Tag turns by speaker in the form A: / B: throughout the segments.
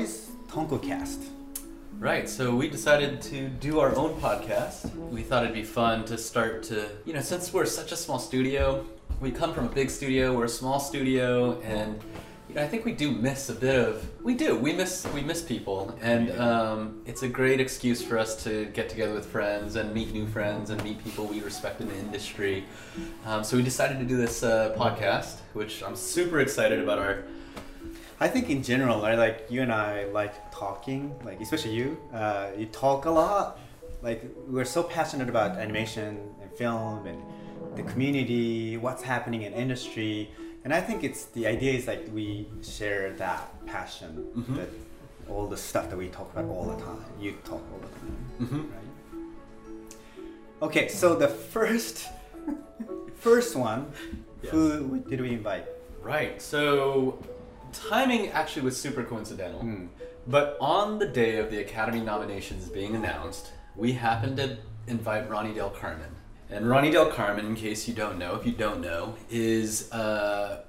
A: is TonkoCast?
B: Right, so we decided to do our own podcast. We thought it'd be fun to start to, you know, since we're such a small studio, we come from a big studio, we're a small studio, and you know, I think we do miss a bit of. We do. We miss. We miss people, and um, it's a great excuse for us to get together with friends and meet new friends and meet people we respect in the industry. Um, so we decided to do this uh, podcast, which I'm super excited about. Our
A: I think in general, right, like you and I like talking, like especially you. Uh, you talk a lot. Like we're so passionate about animation and film and the community, what's happening in industry, and I think it's the idea is like we share that passion,
B: Mhm.
A: that all the stuff that we talk about all the time. You talk all the time,
B: Mhm.
A: right? Okay, so the first, first one,
B: Yes.
A: who did we invite?
B: right. So timing actually was super coincidental.
A: Hmm.
B: But on the day of the Academy nominations being announced, we happened to invite Ronnie Del Carmen. And Ronnie Del Carmen, in case you don't know, if you don't know, is, uh,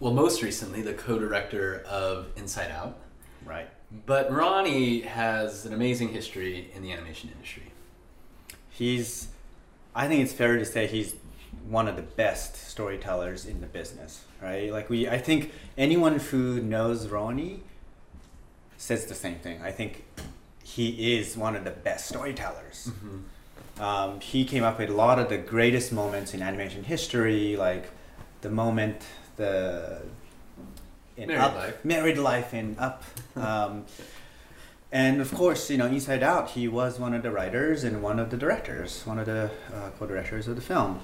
B: well, most recently the co director of Inside Out.
A: Right.
B: But Ronnie has an amazing history in the animation industry.
A: He's, I think it's fair to say he's one of the best storytellers in the business, right? Like we, I think anyone who knows Ronnie says the same thing. I think he is one of the best storytellers. Um, he came up with a lot of the greatest moments in animation history, like the moment the in
B: Married
A: Up,
B: Life.
A: married life in Up, um, and of course, you know, Inside Out. He was one of the writers and one of the directors, one of the uh, co-directors of the film.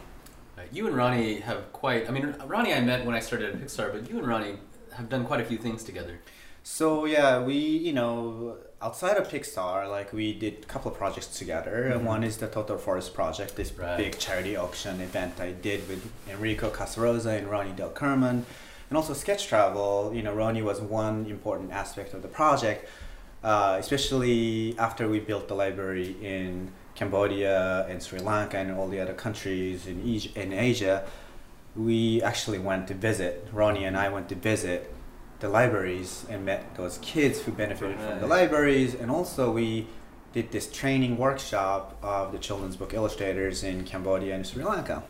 B: You and Ronnie have quite, I mean, Ronnie I met when I started at Pixar, but you and Ronnie have done quite a few things together.
A: So yeah, we you know outside of Pixar, like we did a couple of projects together.
B: Mhm.
A: One is the Totoro Forest project, this
B: Right.
A: big charity auction event I did with Enrico Casarosa and Ronnie Del Carmen, and also Sketch Travel. You know, Ronnie was one important aspect of the project, uh, especially after we built the library in Cambodia and Sri Lanka and all the other countries in, Asia- in Asia. We actually went to visit. Ronnie and I went to visit the libraries and met those kids who benefited from the libraries and also we did this training workshop of the children's book illustrators in Cambodia and Sri Lanka.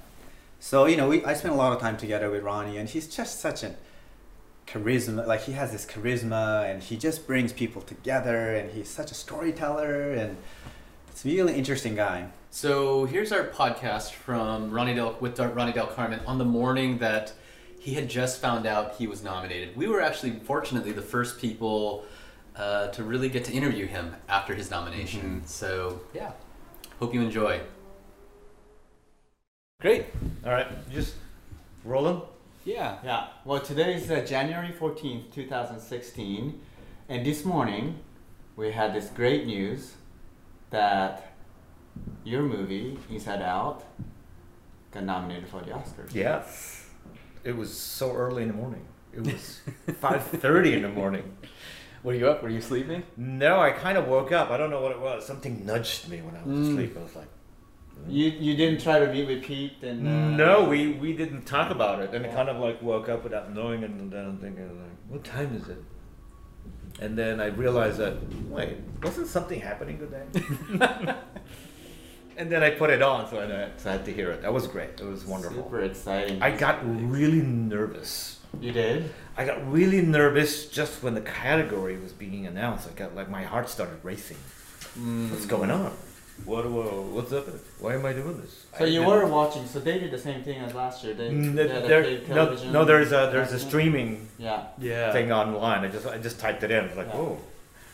A: So you know, we I spent a lot of time together with Ronnie, and he's just such a charisma. Like he has this charisma, and he just brings people together, and he's such a storyteller, and it's a really interesting guy.
B: So here's our podcast from Ronnie Del with Ronnie Del Carmen on the morning that he had just found out he was nominated. We were actually, fortunately, the first people uh, to really get to interview him after his nomination.
A: Mhm.
B: So yeah, hope you enjoy. Great.
C: All right, just rolling.
D: Yeah. Yeah. Well, today is uh, January 14th, 2016. And this morning, we had this great news that your movie, Inside Out, got nominated for the Oscars.
C: Yeah, it was so early in the morning. It was five thirty in the morning.
B: Were you up? Were you sleeping?
C: No, I kind of woke up. I don't know what it was. Something nudged me when I was
D: Mm.
C: asleep. I was like,
D: You, you didn't try to meet with Pete and. Uh,
C: no, we we didn't talk about it, and I
D: Yeah.
C: kind of like woke up without knowing, it, and then I'm thinking like, what time is it? And then I realized that wait, wasn't something happening today? and then I put it on, so I, so I had to hear it. That was great. It was wonderful.
D: Super exciting.
C: I got really nervous.
D: You did?
C: I got really nervous just when the category was being announced. I got like my heart started racing. Mm. What's going on? What, what what's up? Why am I doing this?
D: So
C: I
D: you were watching, so they did the same thing as last year. They,
C: Mm,
D: they
C: there-
D: had a
C: there- no,
D: television
C: no, there's a there's a streaming
D: Yeah.
B: Yeah.
C: thing online. I just I just typed it in. I was like,
D: Yeah.
C: whoa,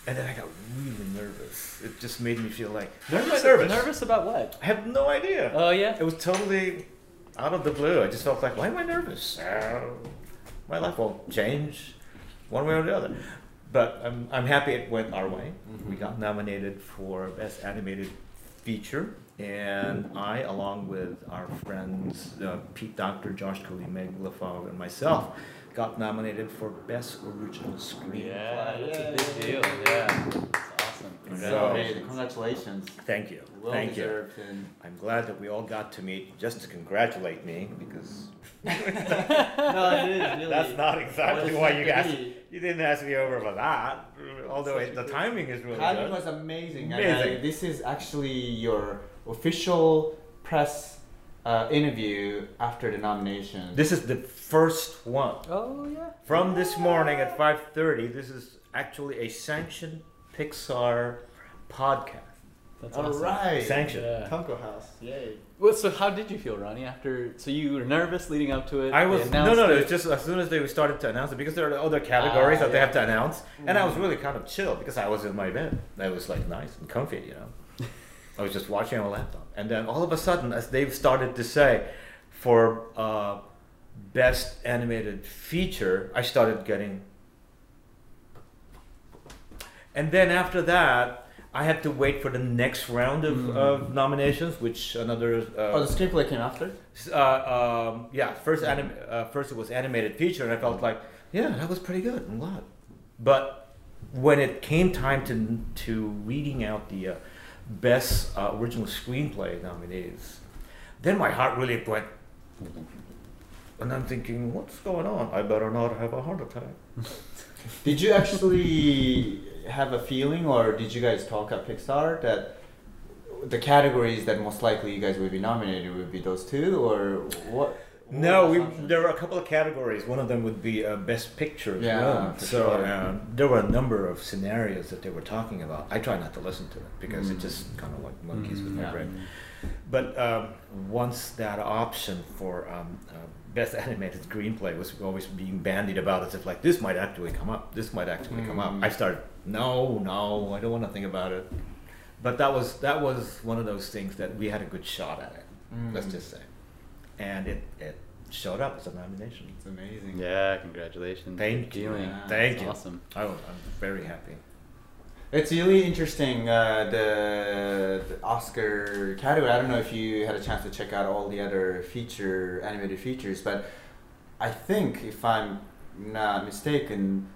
C: and then I got really nervous. It just made me feel like
B: Nervous,
C: nervous.
B: nervous about what?
C: I have no idea.
B: Oh yeah.
C: It was totally out of the blue. I just felt like, why am I nervous? Uh, my life won't change one way or the other. But I'm, I'm happy it went our way. We got nominated for Best Animated Feature. And I, along with our friends uh, Pete Docter, Josh Cooley, Meg LeFauve, and myself, got nominated for Best Original Screen.
B: Yeah, that's a big deal. Yeah, that's awesome.
C: So-
D: congratulations.
C: Thank you.
D: Well
C: Thank you.
D: deserved. And
C: I'm glad that we all got to meet just to congratulate me because
D: no, it is really.
C: That's not exactly why you
D: meant to
C: asked.
D: be.
C: You didn't ask me over for that. Although it, the timing is really
D: Timing
C: good.
D: was amazing. And
C: Amazing.
D: I- this is actually your official press uh, interview after the nomination.
C: This is the first one
B: Oh yeah.
C: from this morning at 5:30. This is actually a sanctioned Pixar podcast.
B: That's
D: All
B: awesome.
D: right.
C: Sanctioned.
B: Yeah.
D: Tonko House. Yay.
B: Well, so how did you feel, Ronnie? After so you were nervous leading up to it.
C: I
B: they
C: was no,
B: announced
C: no, no.
B: it.
C: It's just as soon as they started to announce it, because there are other categories
D: Ah,
C: that they have to announce, and I was really kind of chill because I was in my bed. I was like nice and comfy, you know. I was just watching on a laptop, and then all of a sudden, as they've started to say, for uh, best animated feature, I started getting. And then after that, I had to wait for the next round of,
B: Mm.
C: of nominations, which another. Uh,
D: Oh, the screenplay came after?
C: uh, um, yeah, first anim- uh, first it was animated feature, and I felt like, yeah, that was pretty good. I'm glad. But when it came time to to reading out the uh, best uh, original screenplay nominees, then my heart really went. And I'm thinking, what's going on? I better not have a heart attack.
D: Did you actually have a feeling, or did you guys talk at Pixar that the categories that most likely you guys would be nominated would be those two, or what? what
C: No, we, there were a couple of categories. One of them would be uh, best picture as
D: Yeah,
C: well. So
D: sure.
C: uh, there were a number of scenarios that they were talking about. I try not to listen to it because it
D: Mm.
C: just kind of like monkeys with my
D: Yeah.
C: brain. But um, once that option for um, uh, best animated screenplay was always being bandied about as if like this might actually come up, this might actually come up.
D: Mm.
C: I started no, no, I don't want to think about it. But that was that was one of those things that we had a good shot at it. Let's
D: Mm.
C: just say, and it it showed up as a nomination.
D: It's amazing.
B: Yeah, congratulations.
C: Thank
B: Good
C: you.
D: Yeah.
C: Thank you.
B: Awesome.
C: I was, I'm very happy.
D: It's really interesting. Uh, the, the Oscar category. I don't know if you had a chance to check out all the other feature animated features, but I think if I'm not mistaken,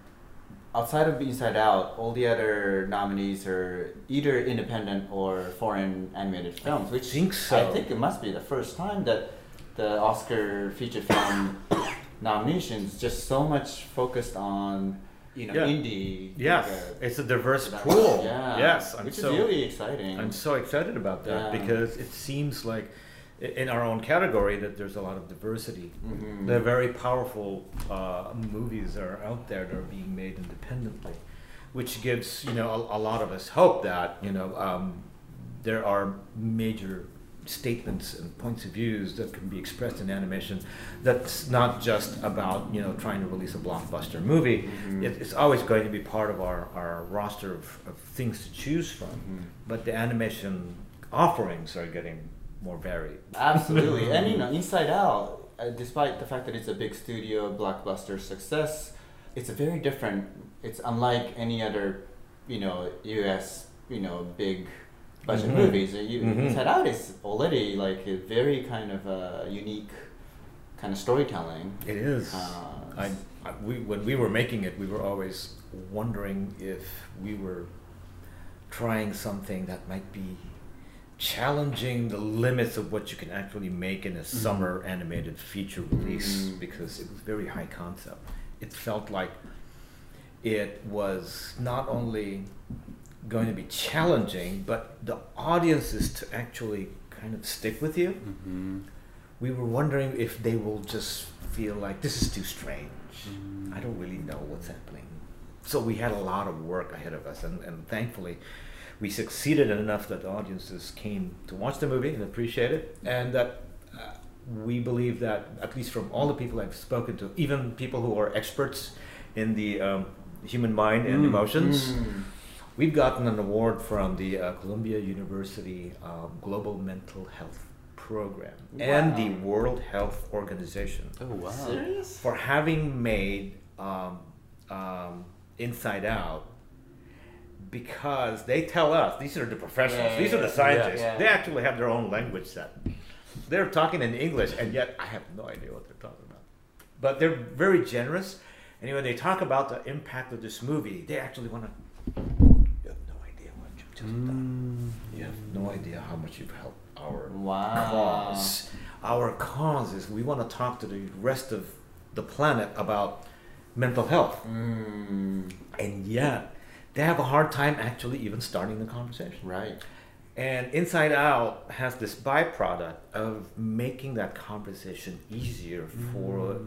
D: outside of Inside Out, all the other nominees are either independent or foreign animated films. Which
C: think so.
D: I think it must be the first time that the Oscar feature film nominations just so much focused on you know
C: Yeah.
D: indie.
C: Yes,
D: like, uh,
C: it's a diverse pool.
D: Yeah.
C: Yes, I'm
D: which
C: so
D: is really exciting.
C: I'm so excited about that
D: Yeah.
C: because it seems like in our own category that there's a lot of diversity.
D: Mhm.
C: The very powerful uh, movies are out there that are being made independently, which gives you know a, a lot of us hope that you know um, there are major statements and points of views that can be expressed in animation. That's not just about you know trying to release a blockbuster movie.
D: Mhm.
C: It, it's always going to be part of our, our roster of, of things to choose from.
D: Mhm.
C: But the animation offerings are getting more varied.
D: Absolutely, and you know, Inside Out, uh, despite the fact that it's a big studio blockbuster success, it's a very different. It's unlike any other, you know, U.S. you know big budget
C: Mhm.
D: movies. You,
C: Mhm.
D: Inside Out is already like a very kind of uh, unique kind of storytelling.
C: It is.
D: Uh,
C: I, I, we, when we were making it, we were always wondering if we were trying something that might be challenging the limits of what you can actually make in a summer animated feature release
D: Mhm.
C: because it was very high concept. It felt like it was not only going to be challenging, but the audiences to actually kind of stick with you
B: Mm-hmm.
C: we were wondering if they will just feel like this is too strange. I don't really know what's happening. So we had a lot of work ahead of us, and, and thankfully, we succeeded enough that the audiences came to watch the movie and appreciate it, and that uh, we believe that at least from all the people I've spoken to, even people who are experts in the um, human mind and
B: Mm.
C: emotions,
D: Mm.
C: We've gotten an award from the uh, Columbia University um, Global Mental Health Program and the World Health Organization
B: Oh wow.
D: Serious?
C: for having made um, um, Inside Out because they tell us these are the professionals,
D: Yeah,
C: these are the
D: yeah,
C: scientists.
D: yeah.
C: They actually have their own language set. They're talking in English, and yet I have no idea what they're talking about. But they're very generous. And when they talk about the impact of this movie, they actually want to. You have no idea what you've just done.
B: Mm.
C: You have no idea how much you've helped our
D: Wow.
C: cause. Our cause is we want to talk to the rest of the planet about mental health.
D: Mm.
C: And yet, they have a hard time actually even starting the conversation.
D: Right.
C: And Inside Out has this byproduct of making that conversation easier for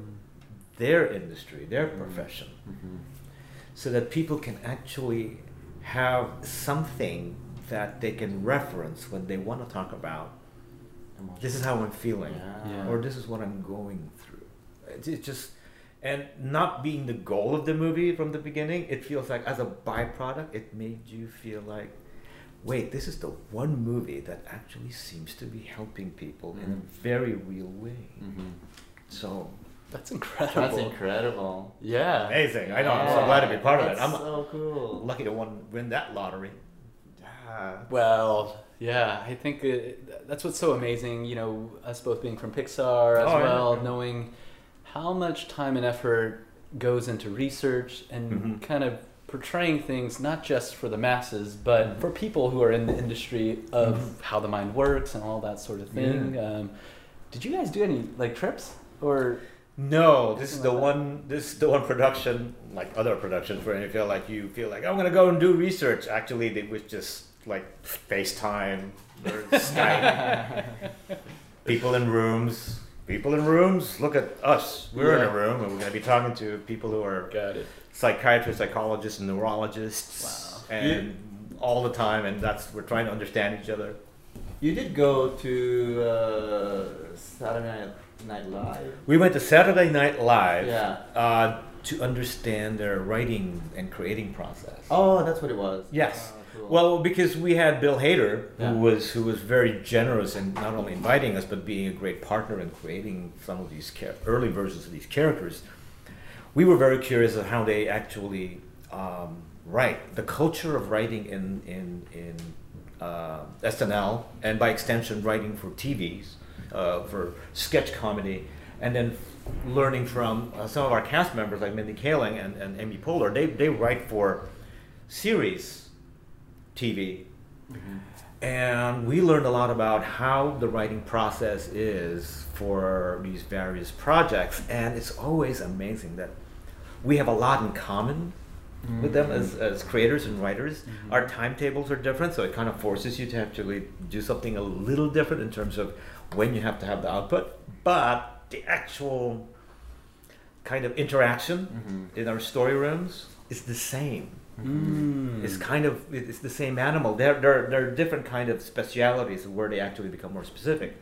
C: their industry, their profession,
D: Mhm.
C: so that people can actually have something that they can reference when they want to talk about this is how I'm feeling,
D: Yeah.
B: Yeah.
C: or this is what I'm going through. It's, it's just, and not being the goal of the movie from the beginning, it feels like as a byproduct, it made you feel like, wait, this is the one movie that actually seems to be helping people in
D: Mhm.
C: a very real way.
D: Mhm.
C: So
B: That's incredible.
D: That's incredible.
B: Yeah.
C: amazing! I know. I'm so glad to be part of it. I'm
D: so cool.
C: lucky to won, win that lottery.
A: Yeah.
B: Well, yeah, I think it, that's what's so amazing. You know, us both being from Pixar as
C: Oh,
B: well,
C: yeah.
B: knowing how much time and effort goes into research and
C: Mhm.
B: kind of portraying things not just for the masses, but
C: Mhm.
B: for people who are in the industry of
C: Mhm.
B: how the mind works and all that sort of thing. Um, did you guys do any like trips or?
C: No, this is the
B: Something like that.
C: one. This is the one production, like other productions, where you feel like you feel like I'm gonna go and do research. Actually, it was just like FaceTime or Skype. people in rooms. People in rooms. Look at us. We're in a room, and we're gonna be talking to people who are
B: Got it.
C: psychiatrists, psychologists, and neurologists,
B: Wow.
C: and all the time. And that's we're trying to understand each other.
D: You did go to uh, Saturday Night, Night Live.
C: We went to Saturday Night Live.
D: Yeah.
C: Uh, to understand their writing and creating process.
D: Oh, that's what it was.
C: Yes.
D: Oh, cool.
C: Well, because we had Bill Hader,
D: Yeah.
C: who was who was very generous in not only inviting us but being a great partner in creating some of these early versions of these characters. We were very curious of how they actually um, write the culture of writing in in in uh, SNL and by extension writing for TVs uh, for sketch comedy, and then learning from uh, some of our cast members like Mindy Kaling and, and Amy Poehler. They they write for series TV. And we learned a lot about how the writing process is for these various projects. And it's always amazing that we have a lot in common with them as, as creators and writers. Our timetables are different, so it kind of forces you to actually do something a little different in terms of when you have to have the output. But the actual kind of interaction
D: Mhm.
C: in our story rooms is the same.
B: Mm.
C: It's kind of it's the same animal. There there there are different kind of specialities where they actually become more specific.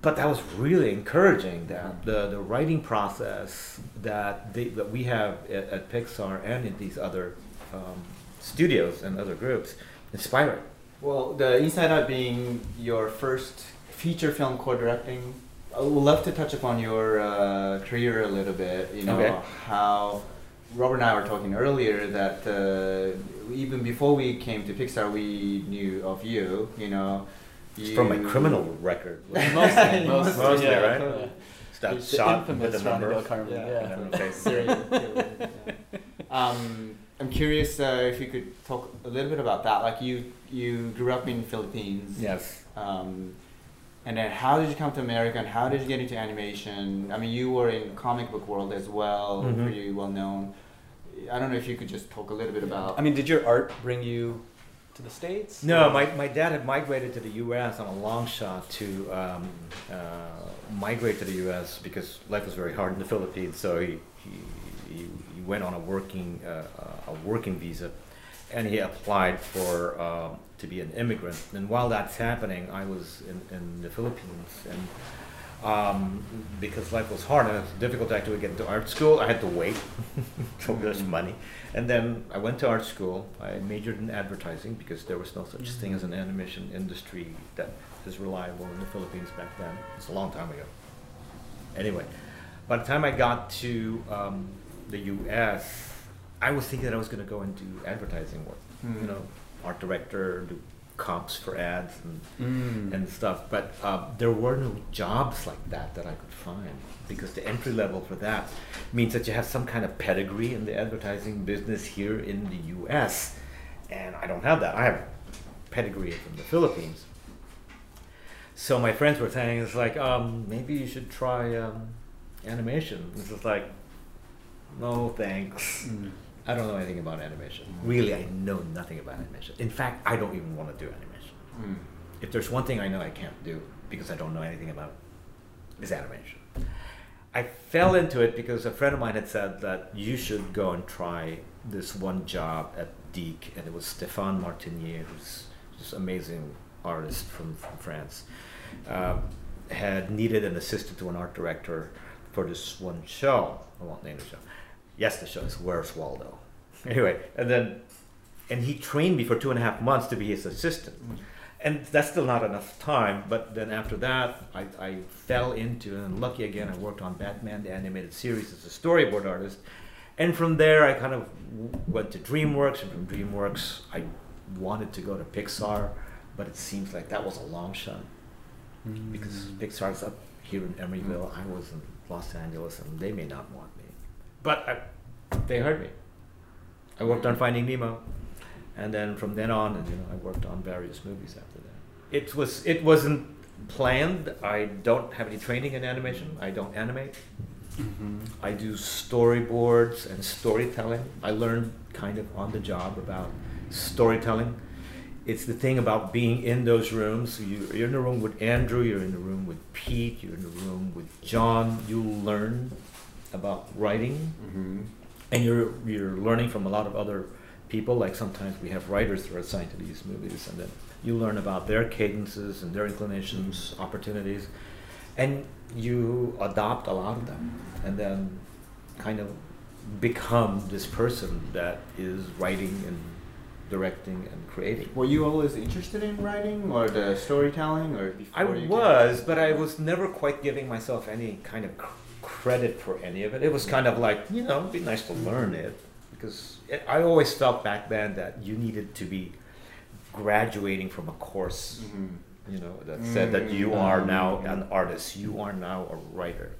C: But that was really encouraging that the, the writing process that they, that we have at, at Pixar and in these other um, studios and other groups inspiring.
D: Well, the Inside Out being your first feature film co-directing, I would love to touch upon your uh, career a little bit. You know
C: Okay.
D: how Robert and I were talking earlier that uh, even before we came to Pixar, we knew of you. You know,
C: It's from my criminal record.
B: Mostly,
D: Mostly,
B: mostly,
C: Mostly,
B: yeah,
C: right?
B: yeah.
C: It's that
B: The
C: shot with
B: infamous
C: the number.
B: Carmen,
D: Yeah.
B: yeah.
C: And okay.
D: Serial. Um, I'm curious uh, if you could talk a little bit about that. Like you, you grew up in the Philippines.
C: Yes.
D: Um, and then how did you come to America and how did you get into animation? I mean, you were in comic book world as well,
C: Mhm.
D: pretty well known. I don't know if you could just talk a little bit about.
B: I mean, did your art bring you to the states?
C: No, my, my dad had migrated to the U.S. on a long shot to um, uh, migrate to the U.S. because life was very hard in the Philippines. So he, he, he, he went on a working uh, a working visa, and he applied for um, to be an immigrant. And while that's happening, I was in, in the Philippines, and um, because life was hard and it was difficult to actually get into art school, I had to wait until there's money. And then I went to art school. I majored in advertising because there was no such thing as an animation industry that is reliable in the Philippines back then. It's a long time ago. Anyway, by the time I got to um, the U.S., I was thinking that I was going to go and do advertising work.
D: Hmm.
C: You know, art director, do comps for ads and
B: Mm.
C: and stuff. But uh, there were no jobs like that that I could find because the entry level for that means that you have some kind of pedigree in the advertising business here in the U.S. And I don't have that. I have pedigree from the Philippines. So my friends were saying it's like um, maybe you should try um, animation. This is like, no thanks.
B: Mm.
C: I don't know anything about animation. Really, I know nothing about animation. In fact, I don't even want to do animation.
D: Mm.
C: If there's one thing I know I can't do because I don't know anything about it, is animation. I fell into it because a friend of mine had said that you should go and try this one job at DIC, and it was Stephan Martiniere, who's this amazing artist from, from France, um, had needed an assistant to an art director for this one show. I won't name the show. Yes, the show is Where's Waldo. Anyway, and then, and he trained me for two and a half months to be his assistant mm. and that's still not enough time. But then after that, I, I fell into and lucky again. I worked on Batman the animated series as a storyboard artist, and from there I kind of went to DreamWorks, and from DreamWorks I wanted to go to Pixar, but it seems like that was a long shot because mm. Pixar's up here in Emeryville. I was in Los Angeles, and they may not want me, but I, they heard me. I worked on Finding Nemo and then from then on, and, you know, I worked on various movies after that. It was it wasn't planned. I don't have any training in animation. I don't animate.
A: Mm-hmm.
C: I do storyboards and storytelling. I learned kind of on the job about storytelling. It's the thing about being in those rooms. You, you're in the room with Andrew. You're in the room with Pete. You're in the room with John. You learn about writing,
D: Mm-hmm.
C: and you're you're learning from a lot of other people. Like sometimes we have writers that are assigned to these movies, and then you learn about their cadences and their inclinations, opportunities, and you adopt a lot of them, and then kind of become this person that is writing and directing and creating.
D: Were you always interested in writing or the storytelling, or
C: I
D: you
C: was, but I was never quite giving myself any kind of credit for any of it. It was kind of like, you know, it'd be nice to learn it because it, I always felt back then that you needed to be graduating from a course,
D: Mhm.
C: you know, that said that you are now
D: Mm.
C: an artist, you are now a writer.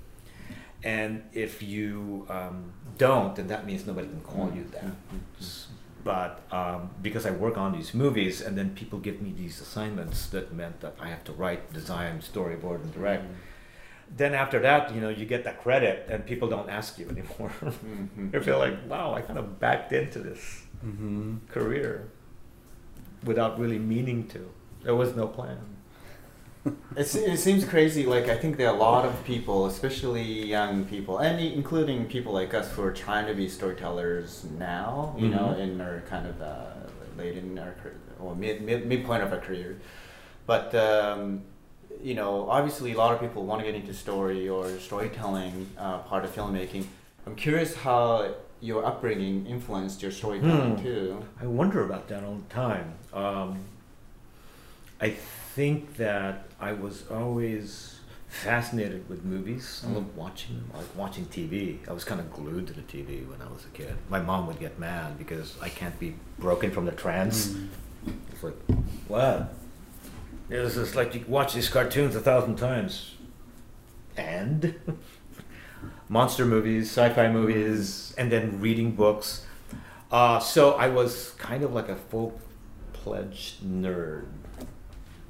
C: And if you um, don't, then that means nobody can call you that. But um, because I work on these movies, and then people give me these assignments that meant that I have to write, design, storyboard, and direct. Then after that, you know, you get that credit, and people don't ask you anymore.
D: Mhm.
C: you feel like, wow, I kind of backed into this
A: Mm-hmm.
C: career without really meaning to. There was no plan.
D: It's, it seems crazy. Like I think there are a lot of people, especially young people, and including people like us who are trying to be storytellers now. You know,
C: Mhm.
D: in our kind of uh, late in our career, or mid, mid midpoint of our career. But um, you know, obviously, a lot of people want to get into story or storytelling uh, part of filmmaking. I'm curious how your upbringing influenced your storytelling
C: Hmm.
D: too.
C: I wonder about that all the time. Um, I think that I was always fascinated with movies. I
D: Mm.
C: loved watching them. I like watching TV. I was kind of glued to the TV when I was a kid. My mom would get mad because I can't be broken from the trance. It's like, what? It was just like you watch these cartoons a thousand times. And monster movies, sci-fi movies, and then reading books. Uh, so I was kind of like a full-pledged nerd,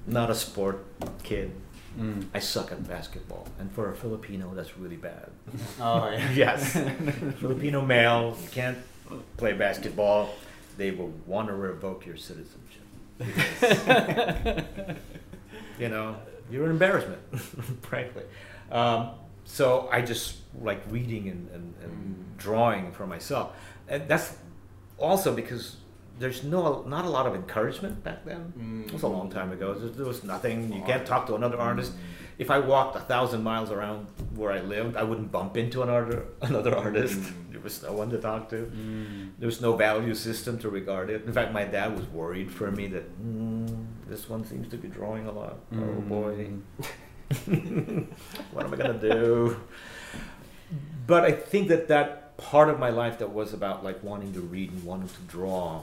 C: not a sport kid.
A: Mm.
C: I suck at basketball, and for a Filipino, that's really bad.
D: Oh yeah.
C: yes, Filipino male can't play basketball. They will want to revoke your citizenship. You know, you're an embarrassment, frankly. Um, so I just like reading and, and, and
D: Mm.
C: drawing for myself, and that's also because there's no not a lot of encouragement back then. It was a long time ago. There, there was nothing. You can't talk to another artist. If I walked a thousand miles around where I lived, I wouldn't bump into another another artist.
D: Mm.
C: There was no one to talk to.
A: Mm.
C: There was no value system to regard it. In fact, my dad was worried for me that mm, this one seems to be drawing a lot. Oh
A: Mm.
C: boy, what am I gonna do? But I think that that part of my life that was about like wanting to read and wanting to draw,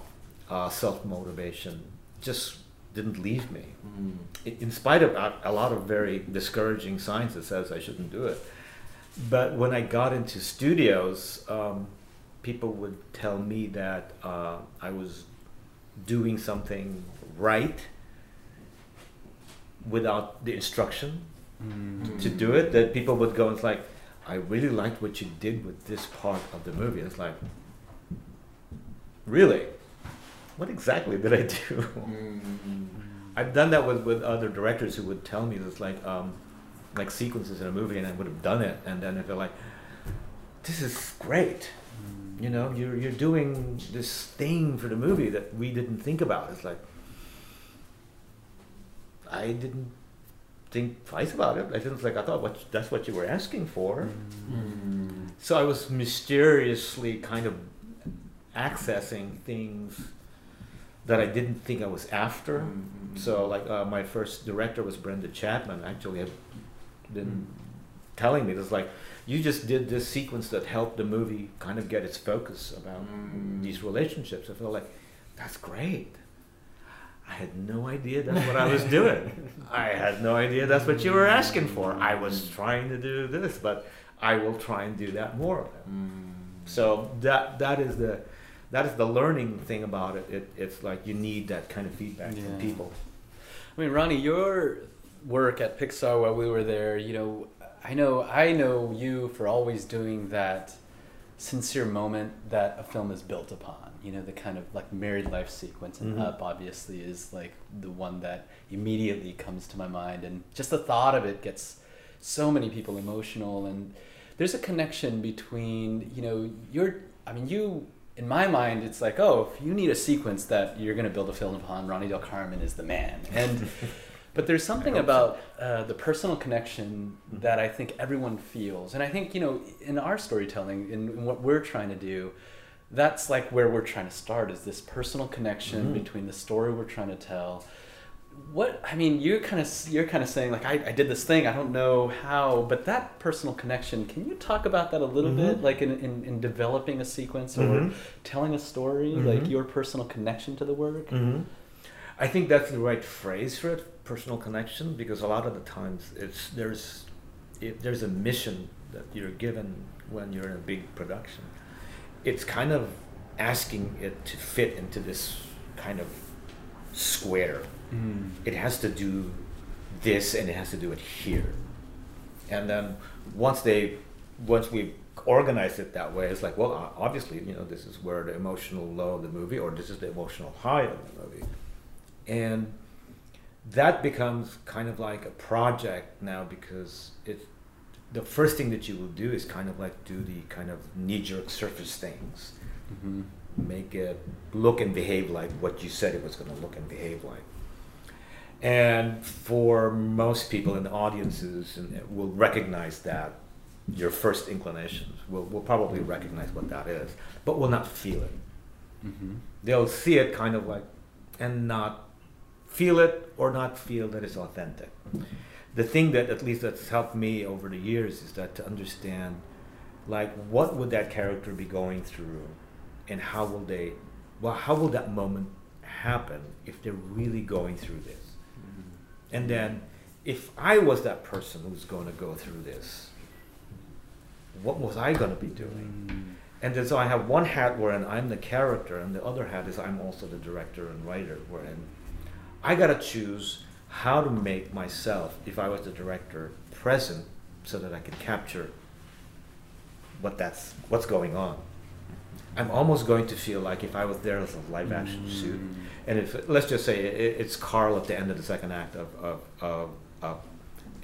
C: uh, self motivation, just didn't leave me.
D: Mm.
C: In in spite of a, a lot of very discouraging signs that says I shouldn't do it. But when I got into studios, um, people would tell me that uh, I was doing something right without the instruction
A: Mm.
C: to do it. That people would go and it's like, I really liked what you did with this part of the movie. It's like, really? What exactly did I do?
D: Mm.
C: I've done that with, with other directors who would tell me this like um, like sequences in a movie, and I would have done it, and then they're like, "This is great." You know, you're you're doing this thing for the movie that we didn't think about. It's like I didn't think twice about it. I didn't like I thought what that's what you were asking for.
D: Mm.
C: So I was mysteriously kind of accessing things that I didn't think I was after.
D: Mm.
C: So like uh, my first director was Brenda Chapman. Actually, had been telling me this like you just did this sequence that helped the movie kind of get its focus about
D: Mm.
C: these relationships. I felt like that's great. I had no idea that's what I was doing. I had no idea that's what you were asking for. I was trying to do this, but I will try and do that more.
D: Mm.
C: So that that is the that is the learning thing about it. it it's like you need that kind of feedback
B: Yeah.
C: from people.
B: I mean, Ronnie, your work at Pixar while we were there, you know, I know I know you for always doing that sincere moment that a film is built upon. You know, the kind of like married life sequence and
C: Mhm.
B: Up obviously is like the one that immediately comes to my mind and just the thought of it gets so many people emotional and there's a connection between, you know, your I mean, you in my mind, it's like, oh, if you need a sequence that you're going to build a film upon, Ronnie Del Carmen is the man. And but there's something about uh, the personal connection that I think everyone feels, and I think you know, in our storytelling, in, in what we're trying to do, that's like where we're trying to start is this personal connection
C: Mhm.
B: between the story we're trying to tell. What I mean, you're kind of you're kind of saying like I, I did this thing, I don't know how, but that personal connection. Can you talk about that a little
C: Mhm.
B: bit, like in, in, in developing a sequence or
C: Mhm.
B: telling a story, like
C: Mhm.
B: your personal connection to the work?
C: Mm-hmm. I think that's the right phrase for it, personal connection, because a lot of the times it's there's if there's a mission that you're given when you're in a big production. It's kind of asking it to fit into this kind of square.
B: Mm.
C: It has to do this and it has to do it here. And then once they once we organize it that way, it's like, well, obviously, you know, this is where the emotional low of the movie, or this is the emotional high of the movie, and that becomes kind of like a project now because it. The first thing that you will do is kind of like do the kind of knee-jerk surface things,
B: hmm
C: make it look and behave like what you said it was going to look and behave like. And for most people in the audiences, and will recognize that your first inclinations will will probably recognize what that is, but will not feel it.
B: hmm
C: They'll see it kind of like, and not feel it or not feel that it's authentic. The thing that at least that's helped me over the years is that to understand, like, what would that character be going through, and how will they, well, how will that moment happen if they're really going through this? And then, if I was that person who's going to go through this, what was I going to be doing? Mm. And then so I have one hat wherein I'm the character, and the other hat is I'm also the director and writer, wherein I gotta choose how to make myself, if I was the director, present so that I can capture what that's what's going on. I'm almost going to feel like if I was there as a live action suit, mm. And if let's just say it, it's Carl at the end of the second act of of, of Up,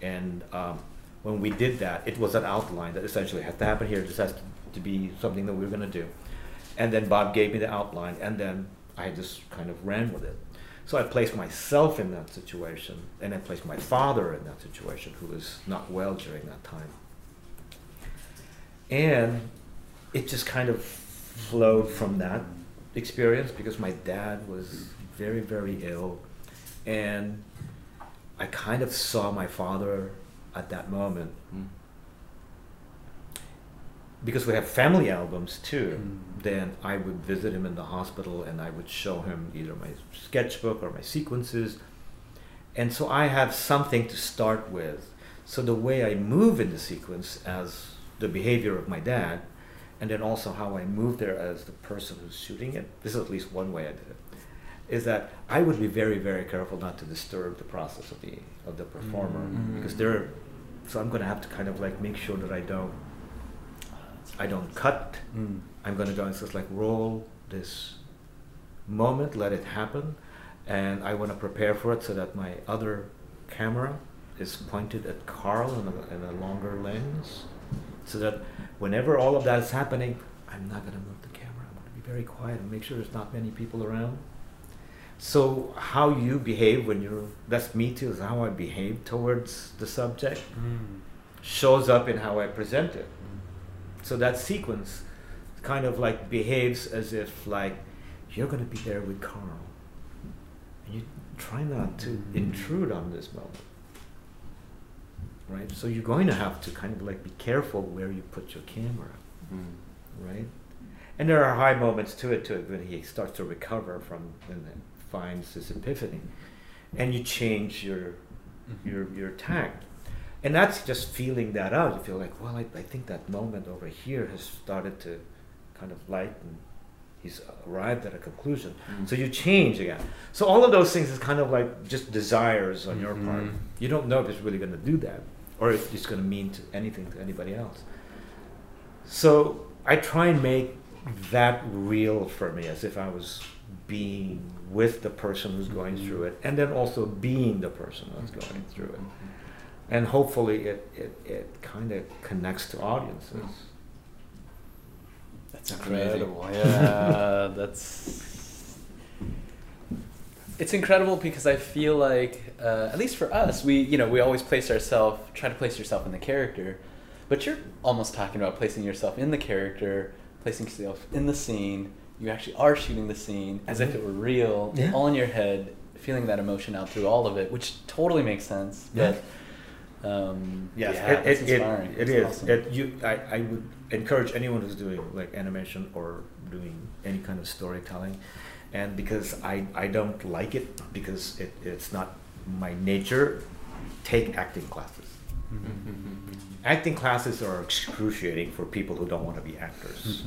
C: and um, when we did that, it was an outline that essentially had to happen here. This has to be something that we were going to do, and then Bob gave me the outline, and then I just kind of ran with it. So I placed myself in that situation, and I placed my father in that situation, who was not well during that time, and it just kind of flowed from that experience because my dad was very very ill and i kind of saw my father at that moment
D: Mm.
C: because we have family albums too
B: Mm.
C: then i would visit him in the hospital and i would show him either my sketchbook or my sequences and so i have something to start with so the way i move in the sequence as the behavior of my dad and then also how I move there as the person who's shooting it. This is at least one way I did it. Is that I would be very, very careful not to disturb the process of the of the performer
B: Mm.
C: because they're. So I'm going to have to kind of like make sure that I don't. I don't cut.
B: Mm.
C: I'm going to go and just like roll this moment, let it happen, and I want to prepare for it so that my other camera is pointed at Carl in a, in a longer lens, so that whenever all of that is happening, I'm not going to move the camera. I'm going to be very quiet and make sure there's not many people around. So how you behave when you're that's me too is how I behave towards the subject mm. shows up in how I present it. Mm. So that sequence kind of like behaves as if like you're going to be there with Carl, and you try not to mm. intrude on this moment, right? So you're going to have to kind of like be careful where you put your camera, hmm. right? And there are high moments to it too when he starts to recover from and finds this epiphany, and you change your mm-hmm. your your tact. And that's just feeling that out. You feel like, well, I, I think that moment over here has started to kind of lighten. He's arrived at a conclusion. Mm. So you change again. So all of those things is kind of like just desires on your part.
B: Mhm.
C: You don't know if it's really going to do that or if it's going to mean to anything to anybody else. So I try and make that real for me as if I was being with the person who's mm-hmm. going through it and then also being the person that's mm-hmm. going through it and hopefully it, it, it kind of connects to audiences.
B: That's
D: incredible.
B: Yeah, that's. It's incredible because I feel like, uh, at least for us, we you know we always place ourselves, try to place yourself in the character, but you're almost talking about placing yourself in the character, placing yourself in the scene. You actually are shooting the scene as if it were real,
C: Yeah.
B: all in your head, feeling that emotion out through all of it, which totally makes sense.
C: Yeah.
B: But um,
C: Yes,
B: yeah,
C: it,
B: it's
C: it, it,
B: inspiring.
C: it
B: It's awesome.
C: It, you, I, I would encourage anyone who's doing like animation or doing any kind of storytelling, and because I, I don't like it because it, it's not my nature, take acting classes. Mm-hmm. Acting classes are excruciating for people who don't want to be actors.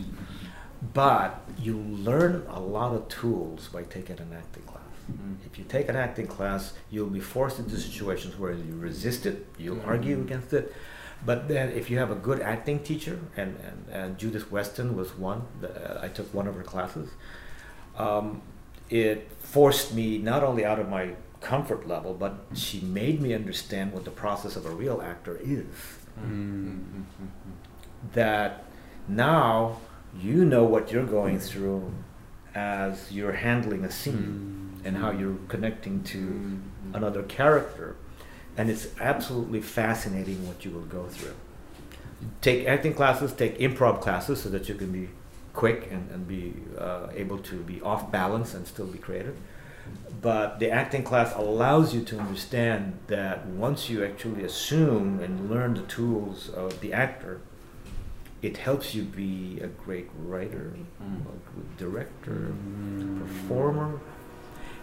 C: but you learn a lot of tools by taking an acting class. Mm-hmm. If you take an acting class, you'll be forced into situations where you resist it, you'll mm-hmm. argue against it. But then, if you have a good acting teacher, and, and, and Judith Weston was one, the, uh, I took one of her classes, um, it forced me not only out of my comfort level, but she made me understand what the process of a real actor is. Mm-hmm. That now you know what you're going through as you're handling a scene mm-hmm. and how you're connecting to mm-hmm. another character. And it's absolutely fascinating what you will go through. Take acting classes, take improv classes so that you can be quick and, and be uh, able to be off balance and still be creative. But the acting class allows you to understand that once you actually assume and learn the tools of the actor, it helps you be a great writer, mm. a good director, mm. performer.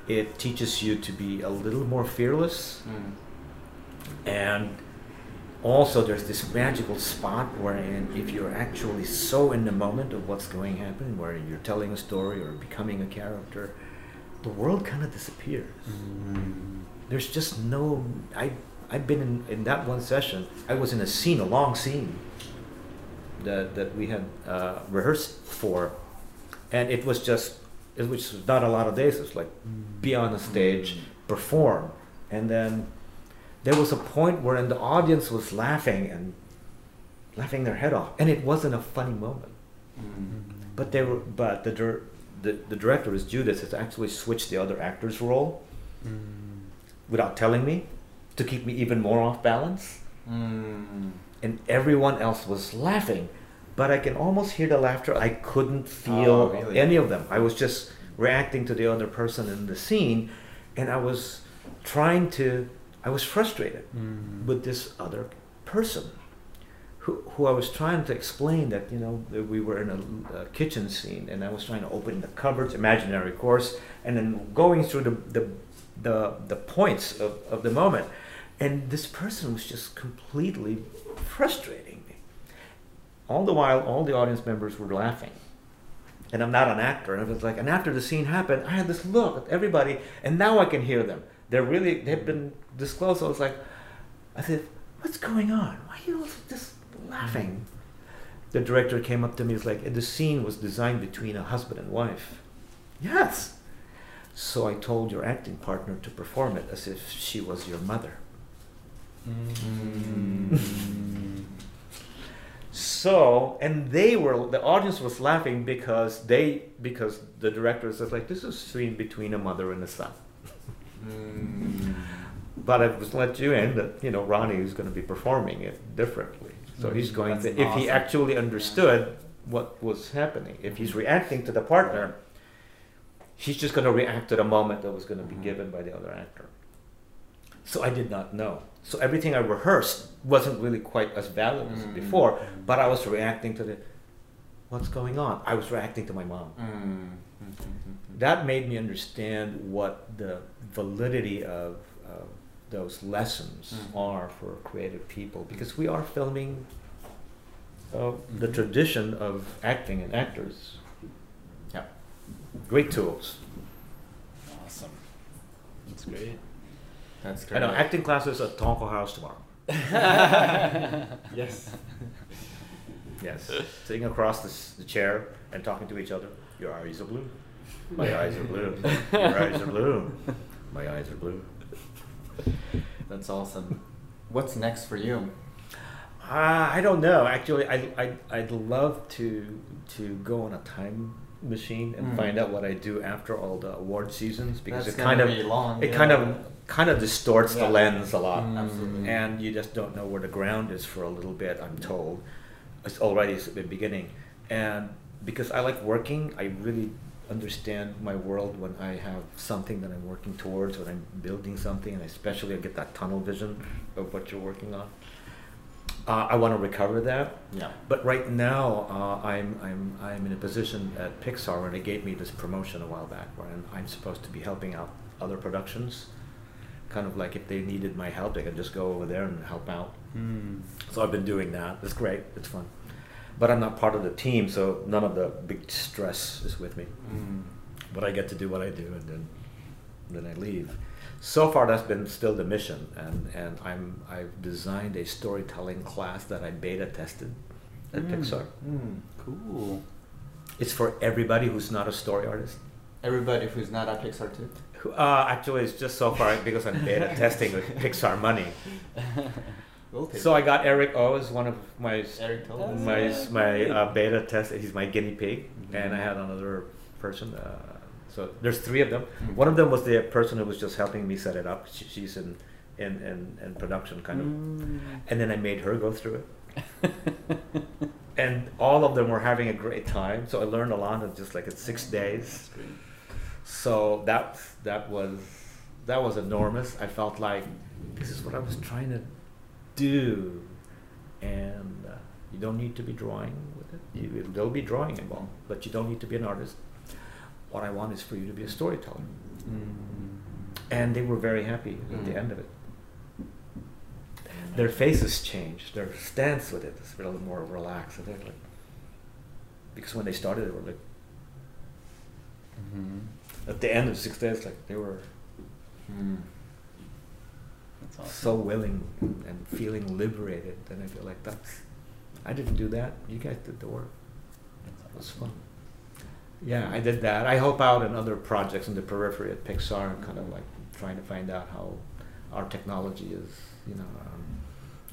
C: It teaches you to be a little more fearless. Mm. And also, there's this magical spot wherein if you're actually so in the moment of what's going to happen, where you're telling a story or becoming a character, the world kind of disappears. Mm. There's just no. I I've been in, in that one session. I was in a scene, a long scene that that we had uh, rehearsed for, and it was just it was not a lot of days. It was like be on the stage, mm. perform, and then there was a point where the audience was laughing and laughing their head off, and it wasn't a funny moment. Mm. But they were, but the the, the director is Judith has actually switched the other actor's role hmm. without telling me to keep me even more off balance, hmm. and everyone else was laughing, but I can almost hear the laughter. I couldn't feel
D: Oh, really?
C: any of them. I was just reacting to the other person in the scene, and I was trying to. I was frustrated hmm. with this other person who, who I was trying to explain that you know that we were in a, a kitchen scene and I was trying to open the cupboards, imaginary course, and then going through the the the, the points of, of the moment, and this person was just completely frustrating me. All the while, all the audience members were laughing, and I'm not an actor. And it was like, and after the scene happened, I had this look at everybody, and now I can hear them. They're really they've been disclosed. I was like, I said, what's going on? Why are you all just laughing? The director came up to me. He's like, the scene was designed between a husband and wife. Yes. So I told your acting partner to perform it as if she was your mother.
D: Mm.
C: So, and they were the audience was laughing because they because the director says like this is a scene between a mother and a son.
D: Mm.
C: But I was let you in that you know Ronnie is going to be performing it differently. So he's going
D: that's
C: to if he actually understood what was happening. If he's reacting to the partner, he's just going to react to the moment that was going to be
D: Mhm.
C: given by the other actor. So I did not know. So everything I rehearsed wasn't really quite as valid as
D: Mm.
C: before, but I was reacting to the what's going on. I was reacting to my mom.
D: Mm.
C: That made me understand what the validity of, of those lessons
D: Mhm.
C: are for creative people because we are filming uh, the
B: Mhm.
C: tradition of acting and actors.
D: Yeah.
C: Great tools.
B: Awesome. That's great.
D: That's great.
C: I know acting classes at Tonko House tomorrow.
D: yes.
C: Yes, sitting across the, the chair and talking to each other. Your eyes are blue. My eyes are blue. Your eyes are blue. My eyes are blue.
D: That's awesome. What's next for you?
C: Uh, I don't know. Actually, I, I, I'd love to to go on a time machine and
D: Mm.
C: find out what I do after all the award seasons because
D: That's
C: it kind of
D: be long,
C: it
D: yeah.
C: kind of kind of distorts
D: Yeah.
C: the lens a lot,
D: Mm. Absolutely.
C: and you just don't know where the ground is for a little bit. I'm told it's already at the beginning, and because I like working, I really understand my world when I have something that I'm working towards, when I'm building something, and especially I get that tunnel vision of what you're working on. Uh, I want to recover that,
D: Yeah.
C: but right now uh, I'm I'm I'm in a position at Pixar and they gave me this promotion a while back, where I'm, I'm supposed to be helping out other productions, kind of like if they needed my help, they could just go over there and help out.
A: Mm.
C: So I've been doing that. It's great. It's fun. But I'm not part of the team, so none of the big stress is with me.
D: Mm.
C: But I get to do what I do, and then then I leave. So far, that's been still the mission, and, and I'm I've designed a storytelling class that I beta tested at
D: Mm.
C: Pixar.
D: Mm.
A: Cool.
C: It's for everybody who's not a story artist.
D: Everybody who's not at Pixar too.
C: Uh, actually, it's just so far because I'm beta testing with Pixar money.
D: We'll
C: So I got Eric O as one of my
D: Eric told us.
C: my my uh, beta test. He's my guinea pig, and I had another person. Uh, so there's three of them.
D: Mhm.
C: One of them was the person who was just helping me set it up. She, she's in, in in in production kind of,
A: Mm.
C: and then I made her go through it. and all of them were having a great time. So I learned a lot in just like in six days. So that that was that was enormous. I felt like this is what I was trying to do, and uh, you don't need to be drawing with it. You, there'll be drawing involved, but you don't need to be an artist. What I want is for you to be a storyteller,
A: Mm.
C: and they were very happy at the
D: Mm.
C: end of it. Their faces changed. Their stance with it is a little more relaxed. And they're like, because when they started, they were like,
A: Mm-hmm.
C: at the end of six days, like they were
D: Mm.
B: Awesome.
C: so willing and, and feeling liberated. And I feel like that's, I didn't do that. You guys did the work. It was fun. Yeah, I did that. I help out in other projects in the periphery at Pixar and kind of like trying to find out how our technology is, you know, um,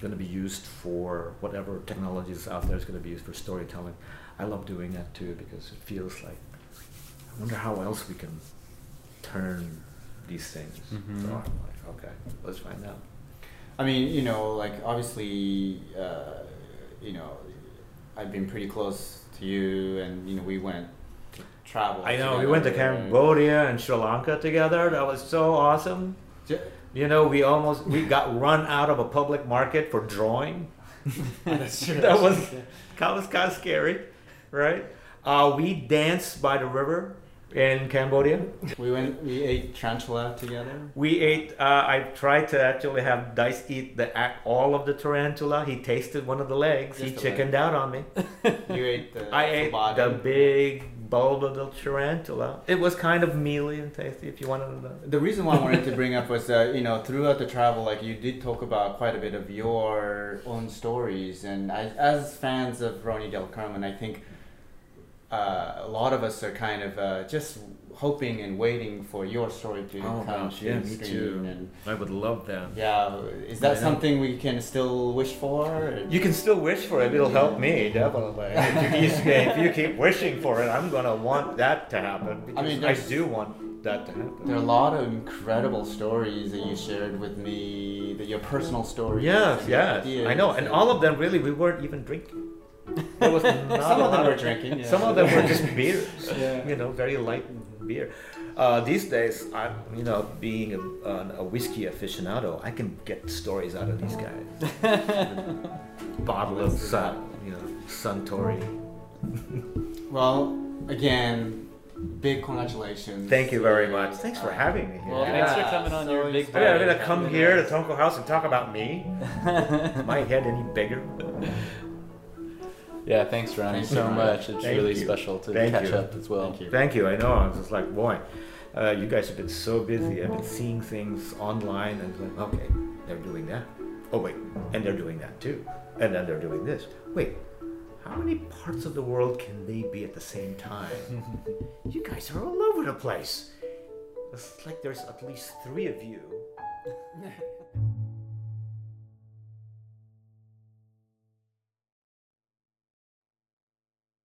C: going to be used for whatever technology is out there is going to be used for storytelling. I love doing that too because it feels like, I wonder how else we can turn these things.
A: Mhm.
C: So I'm like, okay, let's find out.
D: I mean, you know, like obviously, uh, you know, I've been pretty close to you, and you know, we went to travel.
C: I know we went to. Cambodia and Sri Lanka together. That was so awesome. You know, we almost we got run out of a public market for drawing.
D: That's true.
C: that was that was kind of scary, right? Uh, we danced by the river in Cambodia.
D: We went. We ate tarantula together.
C: We ate. Uh, I tried to actually have Dice eat the all of the tarantula. He tasted one of the legs. he
D: the
C: chickened out on me.
D: You ate the.
C: I ate
D: body.
C: the big bulb of the tarantula. It was kind of mealy and tasty. If you wanted to know.
D: The reason why I wanted to bring up was that you know throughout the travel, like you did talk about quite a bit of your own stories, and I, as fans of Ronnie Del Carmen, I think uh, a lot of us are kind of uh, just hoping and waiting for your story to
C: Oh,
D: come
C: gosh,
D: to
C: yeah, me
D: screen.
C: too.
D: And
C: I would love that.
D: yeah, is that something we can still wish for?
C: You can still wish for it. It'll help me definitely. if, you, if you keep wishing for it, I'm gonna want that to happen. Because
D: mean,
C: I do want that to happen.
D: There are a lot of incredible stories that you shared with me, that your personal stories.
C: Yes, yes, I know, and all of them really we weren't even drinking. There was not
D: Some
C: a
D: of them
C: lot
D: were drinking. Yeah.
C: Some of them were just beers.
D: Yeah.
C: You know, very light beer. Uh, these days, I'm you know being a, a whiskey aficionado, I can get stories out of these guys. Bottle of sun, you know, Suntory.
D: Well, again, big congratulations.
C: Thank you very much. Thanks for having me here.
B: Well,
D: Yeah.
B: thanks for coming on
D: so
B: your big
C: I mean, I'm gonna come here to Tonko House and talk about me. My head any bigger?
B: Yeah, thanks, Ronnie,
D: Thank
B: so much. It's
C: Thank
B: really
C: you.
B: special to
C: Thank
B: catch
C: you.
B: up as well.
D: Thank you.
C: Thank you. I know. I was just like, boy, uh, you guys have been so busy. I've been seeing things online and like, okay, they're doing that. Oh wait, and they're doing that too. And then they're doing this. Wait, how many parts of the world can they be at the same time? you guys are all over the place. It's like there's at least three of you.